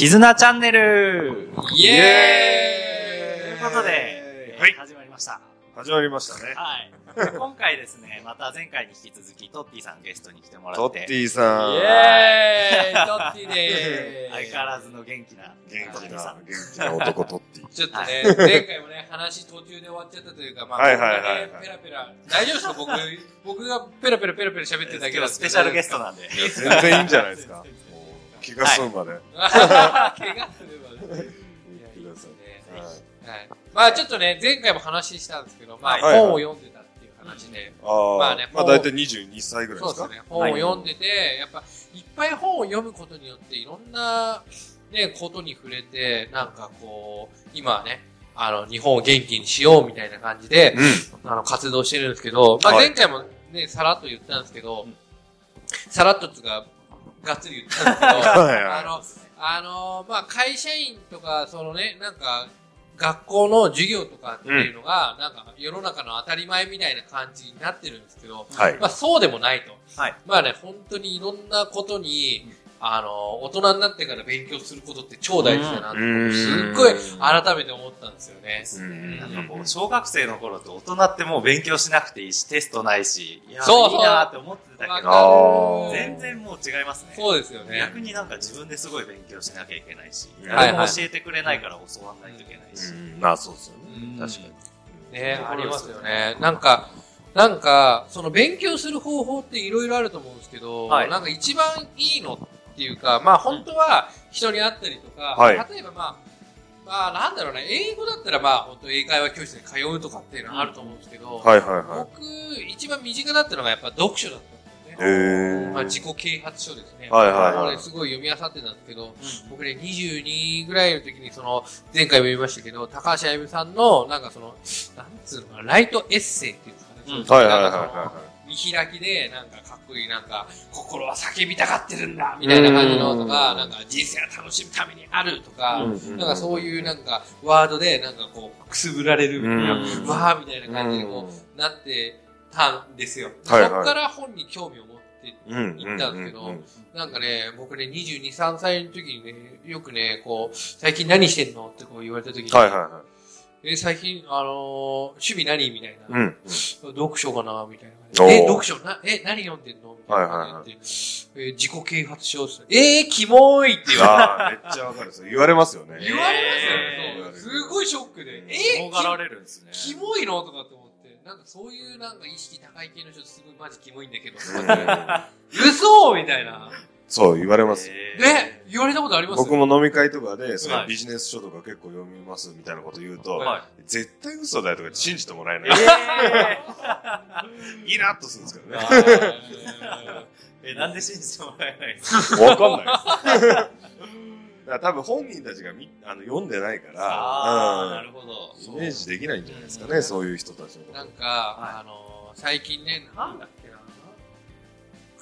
絆チャンネルイエーイということで、はい始まりました。始まりましたね。はい。今回ですね、また前回に引き続き、トッティさんゲストに来てもらって、トッティさん。イエーイトッティでーす相変わらずの元気な元気な。元気な男トッティ。ちょっとね、前回もね、話途中で終わっちゃったというか、まあ、はいはいはいペラペラ、大丈夫ですか僕、僕がペラペラペラペラ喋ってるだけなんですけど今日スペシャルゲストなんで。全然いいんじゃないですか。気が済むまで。怪我すればね。いや、いいですね。はいはい。まあちょっとね、前回も話したんですけど、まあはい本を読んでたっていう話で、まあねまあ大体22歳ぐらいですか？そうですね。本を読んでて、やっぱ、いっぱい本を読むことによって、いろんな、ね、ことに触れて、なんかこう、今はね、あの、日本を元気にしようみたいな感じで、あの、活動してるんですけど、まあはい前回もね、さらっと言ったんですけどうん、さらっとつうか、がっつり言ったんですけど、あの、あの、まあ会社員とか、そのね、なんか、学校の授業とかっていうのが、なんか世の中の当たり前みたいな感じになってるんですけど、はい。まあそうでもないと。はい。まあね、本当にいろんなことに、あの、大人になってから勉強することって超大事だなって、うんすっごい改めて思ったんですよね。うんなんかこう、小学生の頃って大人ってもう勉強しなくていいし、テストないし、いや、そうそういいなって思ってたけわど、全然もう違いますね。そうですよね。逆になんか自分ですごい勉強しなきゃいけないし、はい誰も教えてくれないから教わんないといけないし。うんまあそうですよね。うん確かに。ね、ありますよね。なんか、なんか、その勉強する方法っていろいろあると思うんですけど、はいなんか一番いいのっていうか、まあ本当は人に会ったりとか、はい。例えばまあ、まあなんだろうね、英語だったらまあ本当英会話教室に通うとかっていうのはあると思うんですけど、はいはいは僕、一番身近だったのがやっぱ読書だったんで。まあ自己啓発書ですね。はいはいはい。すごい読み漁ってたんですけど、僕ね、22ぐらいの時に、その、前回も言いましたけど、高橋あゆみさんの、なんかその、なんつうのかな、ライトエッセイっていうんですかね。うん。はいはいはいは見開きで、なんかかっこいい、なんか、心は叫びたがってるんだみたいな感じのとか、うんなんか、人生を楽しむためにあるとか、うんなんかそういうなんか、ワードで、なんかこう、くすぶられるみたいな、うんわーみたいな感じでい。こう、なってたんですよ。そっから本に興味を持ってうん。行ったんですけどなんかね、僕ね、22、3歳の時にね、よくね、こう、最近何してんのってこう言われた時に、はいはいはい。え、最近、あのー趣味何みたいな。うん。読書かなみたいな感じで。え、読書な、え、何読んでんのみたいな感じで言って、えー自己啓発書です。えー、キモいって言わああ、めっちゃわかるですよ。言われますよね。れ言われえますよね。そうすごいショックで。えー、えがられるんですね。キモいのとかって思って。なんかそういうなんか意識高い系の人すごいマジキモいんだけど。嘘みたいな。そう、言われます。え言われたことあります？僕も飲み会とかで、そはいのビジネス書とか結構読みますみたいなこと言うと、は絶対嘘だよとか信じてもらえない。イラッとするんですけどね。え、なんで信じてもらえないんですか？わかんないです。だから多分本人たちがみあの読んでないから、あー、なうるほど。ん、イメージできないんじゃないですかね、そういう人たちの。なんか、あのー、最近ね、なんだっ。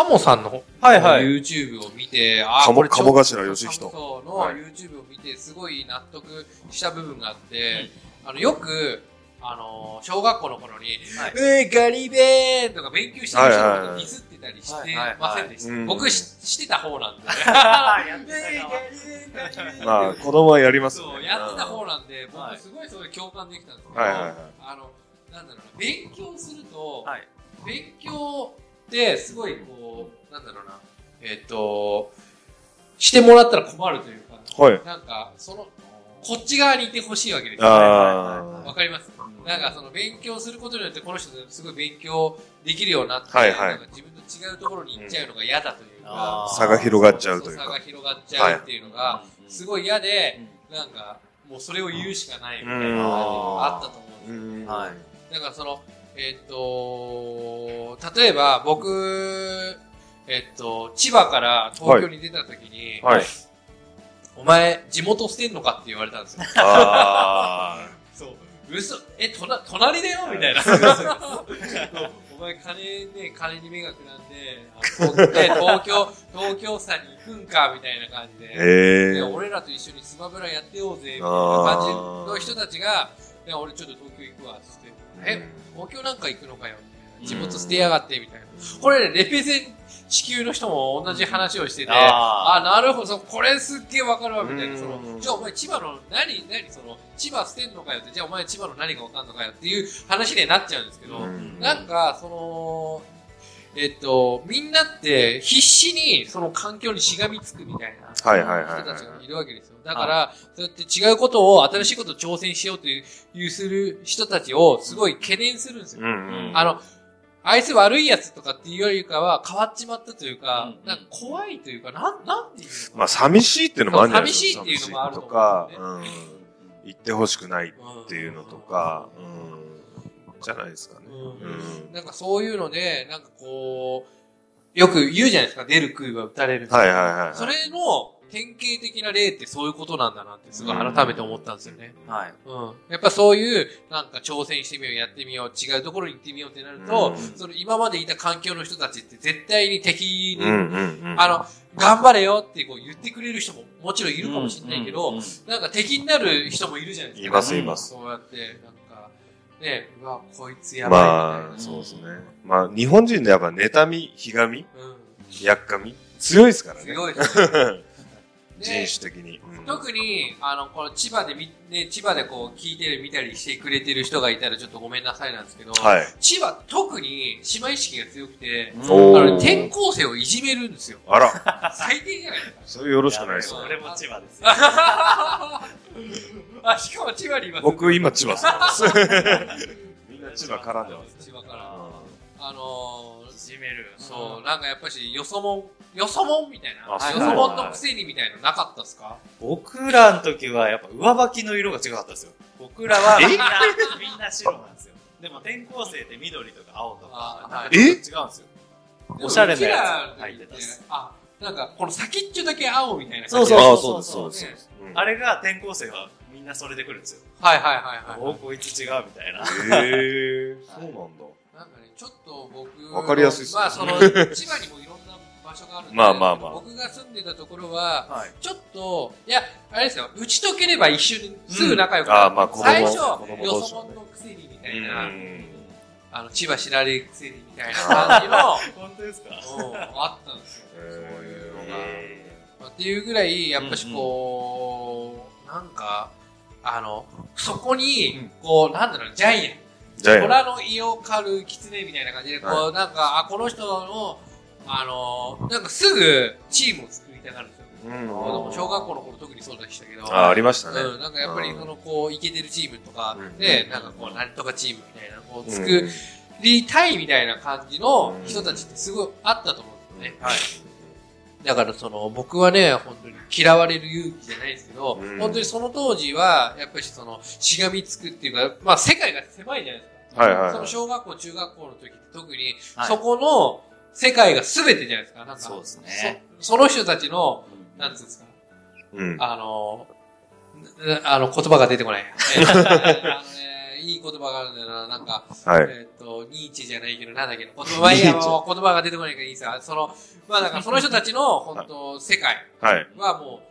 カモさんの、はいはい YouTube を見て、あカモこれ鴨頭義人のはい YouTube を見て、すごい納得した部分があって、あの、よく、あのー、小学校の頃に、はいえー、ガリベーンとか勉強してる人のことディスってたりしてませんでした。うん僕ししてた方なんで。やってた側まあ、子供はやりますよそう、ね。やってた方なんで、はい僕すごいそれ共感できたんですけど、はいはいはい。あの、なんだろうな、勉強すると、はい。勉強ってすごいこう、なんだろうな、えっ、と、してもらったら困るというか、はい。なんか、その、こっち側にいてほしいわけですよ。あわかります？なんかその勉強することによってこの人すごい勉強できるようになって、はいはい。なんか自分と違うところに行っちゃうのが嫌だというか、あー。差が広がっちゃうというか。差が広がっちゃうっていうのが、すごい嫌で、うなんか、もうそれを言うしかないみたいなうん感じがあったと思うんですよ。うん。はいだからその、えっと、例えば僕、えっと、千葉から東京に出た時に、はい。お前、地元捨てんのかって言われたんですよ。あ そう。嘘、え、とな、隣だよ？みたいな。お前、金ね、金に目がくらんで、あのね東京、東京さに行くんかみたいな感じーで。で俺らと一緒にスマブラやってようぜ、みたいな感じの人たちが、俺ちょっと東京行くわ、つって。え、東京なんか行くのかよ。地元捨てやがって、みたいな。これね、レペゼン地球の人も同じ話をしてて、ああなるほど、これすっげえわかるわ、みたいな。うんその、じゃあお前千葉の何、何、その、千葉捨てんのかよって、じゃあお前千葉の何がわかんのかよっていう話になっちゃうんですけど、うんなんか、その、えっと、みんなって必死にその環境にしがみつくみたいなはいはいはい人たちがいるわけですよ。だから、そうやって違うことを、新しいことを挑戦しようという、する人たちをすごい懸念するんですよ。うんうん。あの、あいつ悪いやつとかっていうよりかは変わっちまったというか、うんなんか怖いというか、なん、なんていうの？まあ、寂しいっていうのもあるんじゃないですか。寂しいっていうのもあるとか、うん。行ってほしくないっていうのとか、うん。じゃないですかね。うんうん。なんかそういうので、なんかこう、よく言うじゃないですか、出る杭は打たれる。はいはいはいはい。それの典型的な例ってそういうことなんだなってすごい改めて思ったんですよね。はい。うん。やっぱそういう、なんか挑戦してみよう、やってみよう、違うところに行ってみようってなると、うんその今までいた環境の人たちって絶対に敵に。あの、頑張れよってこう言ってくれる人ももちろんいるかもしれないけど、なんか敵になる人もいるじゃないですか。いますいますそうやって、なんか、ね、うわ、こいつやばい。まあ、そうですね。まあ、日本人でやっぱ妬み、ひがみ、うん。やっかみ、強いですからね。強いです ね。人で種的に。うん特に、あの、この千葉でみ、ね、千葉でこう聞いてる、見たりしてくれてる人がいたらちょっとごめんなさいなんですけど、はい。千葉特に姉妹意識が強くて、うんあの、転校生をいじめるんですよ。あら、最低じゃないですか。それよろしくないですね。俺も千葉ですよ。あ、しかも千葉にいます。僕、今、千葉でます。みんな千葉絡んでます。千葉から。あのーいじめる。そう、なんかやっぱし、よそもん、よそもんみたいな。あよそもんのくせにみたいなのなかったっすか？僕らの時はやっぱ上履きの色が違かったですよ。僕らはみんな、みんな白なんですよ。でも転校生って緑とか青とかあ、なんかえ？違うんですよ。おしゃれなやつうちらの時って履いてたっすあ、なんか、この先っちょだけ青みたいなそう感じそそそうそううそうです。うんあれが転校生はみんなそれで来るんですよ。はいはいはいはい。おこいつ違うみたいな。へえ、そうなんだ。なんかね、ちょっと僕、わかりやすいっすねまあ、その、千葉にもいろんな場所があるんで、まあまあまあ僕が住んでたところは、はい。ちょっと、いや、あれですよ、打ち解ければ一瞬すぐ仲良くうんあなる。ーまあ子供最初、子供よそもんのくせにみたういな、ん。あの、千葉知られるくせにみたいな感じの、本当ですか？うんあったんですよ。そういうのが。っていうぐらい、やっぱしこう、なんか、あの、そこに、こう、なんだろう、ジャイアン。ジャイアン。虎の胃を狩る狐みたいな感じで、こう、はなんか、あ、この人の、あの、なんかすぐチームを作りたがるんですよ。うん子供小学校の頃特にそうでしたけど、あ、ありましたね。うん、なんかやっぱりその、こう、イケてるチームとかで、なんかこう、なんとかチームみたいな、こう、うん作りたいみたいな感じの人たちってすごいあったと思うんですよね。はい。だからその、僕はね、本当に嫌われる勇気じゃないですけど、うん本当にその当時は、やっぱりその、しがみつくっていうか、まあ世界が狭いじゃないですか。はいはいはい。その小学校、中学校の時って特に、はいそこの世界が全てじゃないですか。なんか、そうですね。そその人たちの、なんつうんですか、うん。あの、なあの、言葉が出てこない。えーあのね、いい言葉があるんだよな、なんか、はい。えっ、と、ニーチェじゃないけど、なんだっけど、言葉、まあいいや、もう言葉が出てこないからいいさ。その、まあだからその人たちの、本当世界はも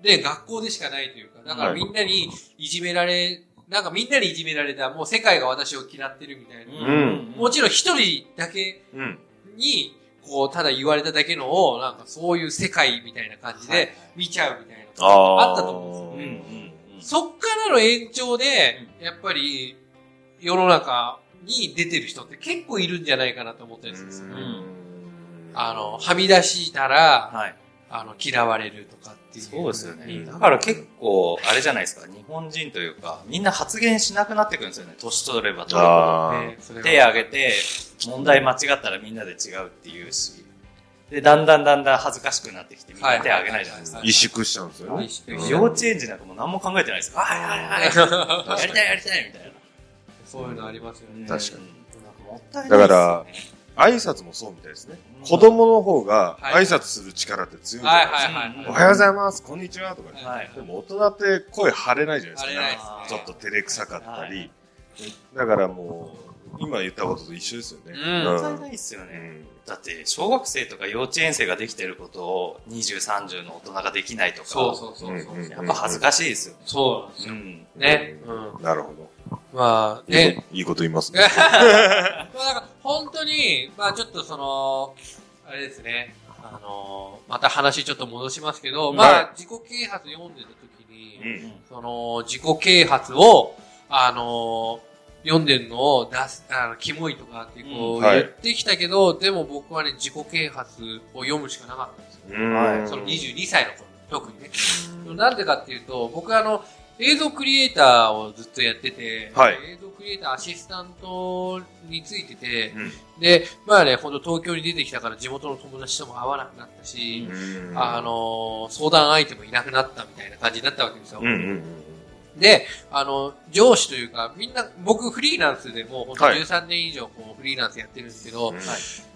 う、で、学校でしかないというか、だからはいみんなにいじめられ、なんかみんなにいじめられた、もう世界が私を嫌ってるみたいな。んもちろん一人だけうん。に、こう、ただ言われただけのを、なんかそういう世界みたいな感じはいで見ちゃうみたいなあったと思うんですよね。うんうんうんそっからの延長で、やっぱり、世の中に出てる人って結構いるんじゃないかなと思ったりするんですよね。んあの、はみ出したら、はい。あの、嫌われるとかっていう。そうですよね。んだから結構、あれじゃないですか、日本人というか、みんな発言しなくなってくるんですよね。年取れば取るほど。手挙げて、問題間違ったらみんなで違うって言うし、で、だんだんだんだん恥ずかしくなってきて、みんな手挙げないじゃないですか。はい萎縮しちゃうんですよね。幼稚園児なんかもう何も考えてないですよ。はいはいはい。やりたいやりたいみたいな。そういうのありますよね。確かに。だから挨拶もそうみたいですね。子供の方が挨拶する力って強いじいないですか。はいはいはい。おはようございます、こんにちはとかね。はい。でも大人って声張れないじゃないですか。ちょっと照れくさかったり。だからもう、今言ったことと一緒ですよね。うんもったいないっすよね。うんだって、小学生とか幼稚園生ができてることを20、30の大人ができないとか、そうそうそうそう。うんうんやっぱ恥ずかしいですよ。そうなんですよ。うん。ね。うん。なるほど。まあ、ね。いいこと言いますね。まあ、だから、本当に、まあちょっとその、あれですね。あの、また話ちょっと戻しますけど、まはあ、自己啓発読んでた時に、うん。その、自己啓発を、あの、読んでるのを出す、あの、キモいとかってこう、うんはい言ってきたけど、でも僕はね、自己啓発を読むしかなかったんですよ。うん。その22歳の頃、特にね。なんでかっていうと、僕はあの、映像クリエイターをずっとやってて、はい。映像クリエイターアシスタントについてて、うん。で、まあね、ほんと東京に出てきたから地元の友達とも会わなくなったし、うん。あ、の、相談相手もいなくなったみたいな感じになったわけですよ。うんうんで、あの、上司というか、みんな、僕フリーランスでもうほんとはい13年以上こうフリーランスやってるんですけど、うん。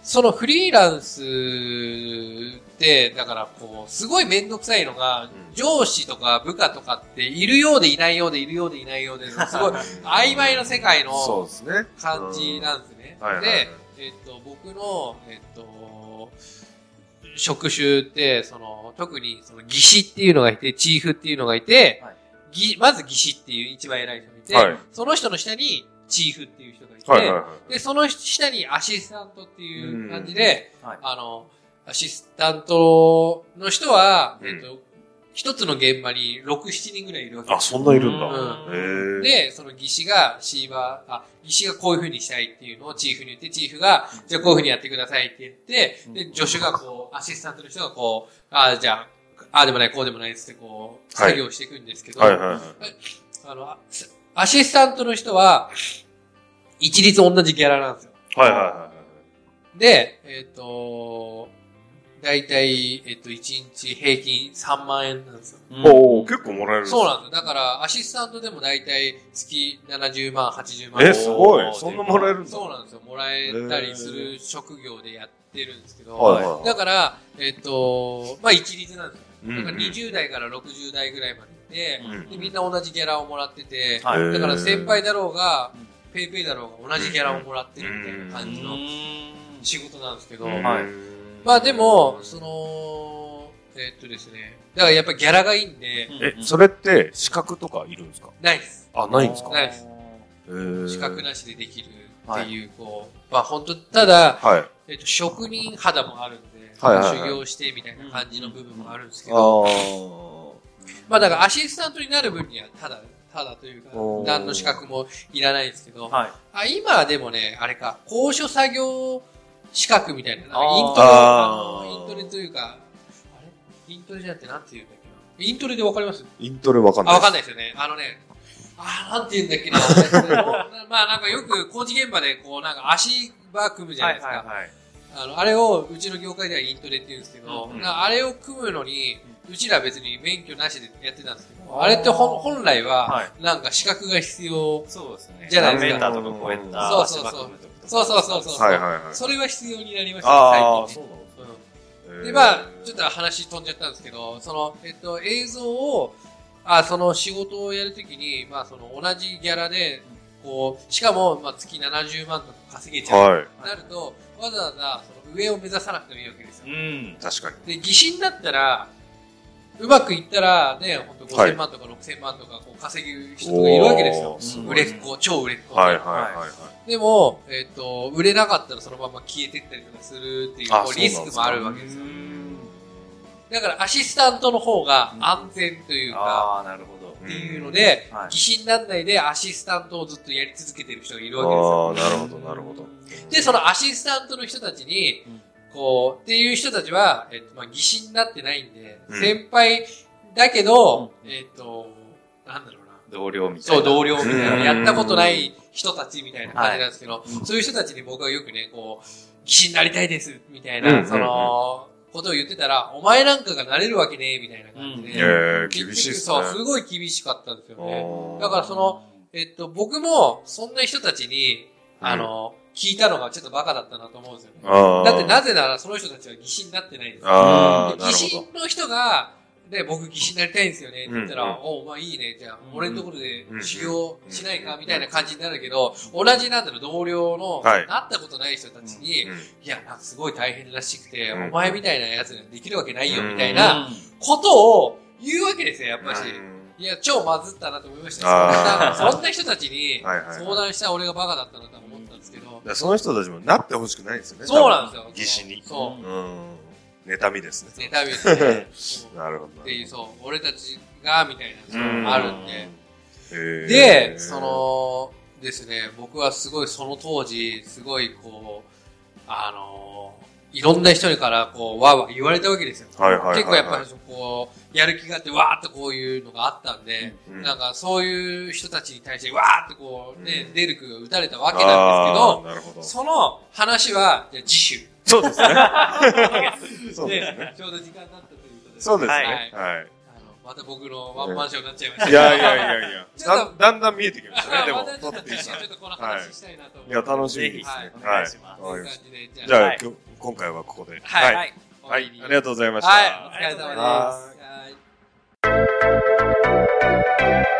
そのフリーランスって、だからこう、すごいめんどくさいのが、うん上司とか部下とかって、いるようでいないようでいるようでいないようで、すごい曖昧な世界の。感じなんですね。はいはいはいで、えっと、僕の、えっと、職種って、その、特に、その、技師っていうのがいて、チーフっていうのがいて、はいぎまず技師っていう一番偉い人がいて、はい。その人の下にチーフっていう人がいて、はいはいはい。で、その下にアシスタントっていう感じで、はい。あの、アシスタントの人は、うん。えっと、一つの現場に6、7人ぐらいいるわけあ、そんないるんだ。うん。で、その技師が、シーバー、あ、技師がこういう風にしたいっていうのをチーフに言って、チーフが、じゃあこういう風にやってくださいって言って、で、助手がこう、アシスタントの人がこう、あ、じゃあ、ああでもない、こうでもないっつってこう、はい作業していくんですけど、はいはいはい。あの、あアシスタントの人は、一律同じギャラなんですよ。はいはいはで、えっ、と、だいたい、えっ、と、1日平均3万円なんですよ。い。おお結構もらえるそうななんですよ。だから、アシスタントでもだいたい月70万、80万。え、すごいそんなもらえるんだ。そうなんですよ。もらえたりする職業でやってるんですけど、はいだから、えっ、と、まあ一律なんですよ。うんだから20代から60代ぐらいまでいて、うん。でみんな同じギャラをもらってて、はい。だから先輩だろうがうん、ペイペイだろうが同じギャラをもらってるみたいな感じのうん。仕事なんですけど、うん。はい。まあでも、その、えっとですね、だからやっぱりギャラがいいんで、え、それって資格とかいるんですか？ないです。あ、ないんですか？ないです。資格なしでできるっていう、こう、まあ本当ただ、はい。えっと、職人肌もあるんで、はいはいはい修行してみたいな感じの部分もあるんですけあど、ー。まあだからアシスタントになる分にはただ、ただというか何の資格もいらないんですけど、はい。あ今はでもね、あれか、高所作業資格みたいな、なんかイントレ、あイントレというか、あれ？イントレじゃなくてなんて言うんだっけな？イントレでわかります？イントレわかんなあ、い。わかんないですよね。あのね、あーなんて言うんだっけな。まあなんかよく工事現場でこうなんか足場組むじゃないですか。はい。あの、あれをうちの業界ではイントレって言うんですけど、うんなあれを組むのに、うちらは別に免許なしでやってたんですけど、あれって本来はは、なんか資格が必要。そうですね。じゃないですか何メーターとか超えた。そうそうそうそうそうそうそう。はいはいはい。それは必要になりましたああ、ね、最そう近ね。で、まあ、ちょっと話飛んじゃったんですけど、その、えっと、映像を、あ、その仕事をやるときに、まあ、その同じギャラで、こう、しかも、まあ、月70万とか稼げちゃう。はい。なると、わざわざ、その上を目指さなくてもいいわけですよ。うん。確かに。で、疑心だったら、うまくいったら、ね、ほんとはい5000万とか6000万とか、こう、稼ぐ人とかいるわけですよ。す売れっ子、超売れっ子。はいはいはいでも、えっ、と、売れなかったらそのまま消えてったりとかするっていう、あこうリスクもあるわけですよ。だから、アシスタントの方が安全というか、ああ、なるほど。っていうので、はい疑心なんないでアシスタントをずっとやり続けてる人がいるわはい。けですよ。ああ、なるほどなるほど。で、そのアシスタントの人たちにうん、こう、っていう人たちは、えっと、まあ、疑心になってないんで、うん先輩だけど、うんえっと、なんだろうな。同僚みたいな。そう、同僚みたいな、うんやったことない人たちみたいな感じなんですけど、うんそういう人たちに僕はよくね、こう、疑心になりたいです、みたいな、うんその、ことを言ってたら、お前なんかがなれるわけねえ、みたいな感じで。ええ、結局厳しいっすね。そう、すごい厳しかったんですよね。だからその、えっと、僕も、そんな人たちに、あの、聞いたのがちょっとバカだったなと思うんですよね。だってなぜならその人たちは疑心になってないんですよ。疑心の人が、ね、僕疑心になりたいんですよね。って言ったら、うん。うんおお前いいね、じゃあ、うん。俺のところでうん。修行しないかみたいな感じになるけど、同じなんだろう、同僚の、はい。なったことない人たちに、うん。いや、なんかすごい大変らしくて、うん。お前みたいなやつにはできるわけないよ、うん。みたいなことを言うわけですよ、やっぱし。いや、超まずったなと思いましたそんな人たちに 相談した俺がバカだったなとは思ったんですけど。その人たちもなってほしくないんですよね。そうなんですよ。多分。義士に。そう。うん。妬みですね。妬みですね。なるほど。っていう、そう、俺たちが、みたいな、そうあるんで。でで、そ、の、ですね、僕はすごいその当時、すごいこう、あの、いろんな人からこう、わーわー言われたわけですよ。はいはいはいはい結構やっぱりこう、やる気があってわーっとこういうのがあったんで、うんなんかそういう人たちに対してわーっとこうね、うん出る句が打たれたわけなんですけど、。その話は、じゃあ次週。そうですね。そうですね。でちょうど時間になったということで。そうですね。はいはい。あのまた僕のワンマンショーになっちゃいましたいやいやいやいや。だだんだん見えてきましたね、でも。ちょっと撮っていいですかちょっとこの話したいなと思いや、楽しみですね。お願いじゃあ、はい今回はここで。はい。はい。はい。ありがととうございました。はい。お疲れ様です。ははい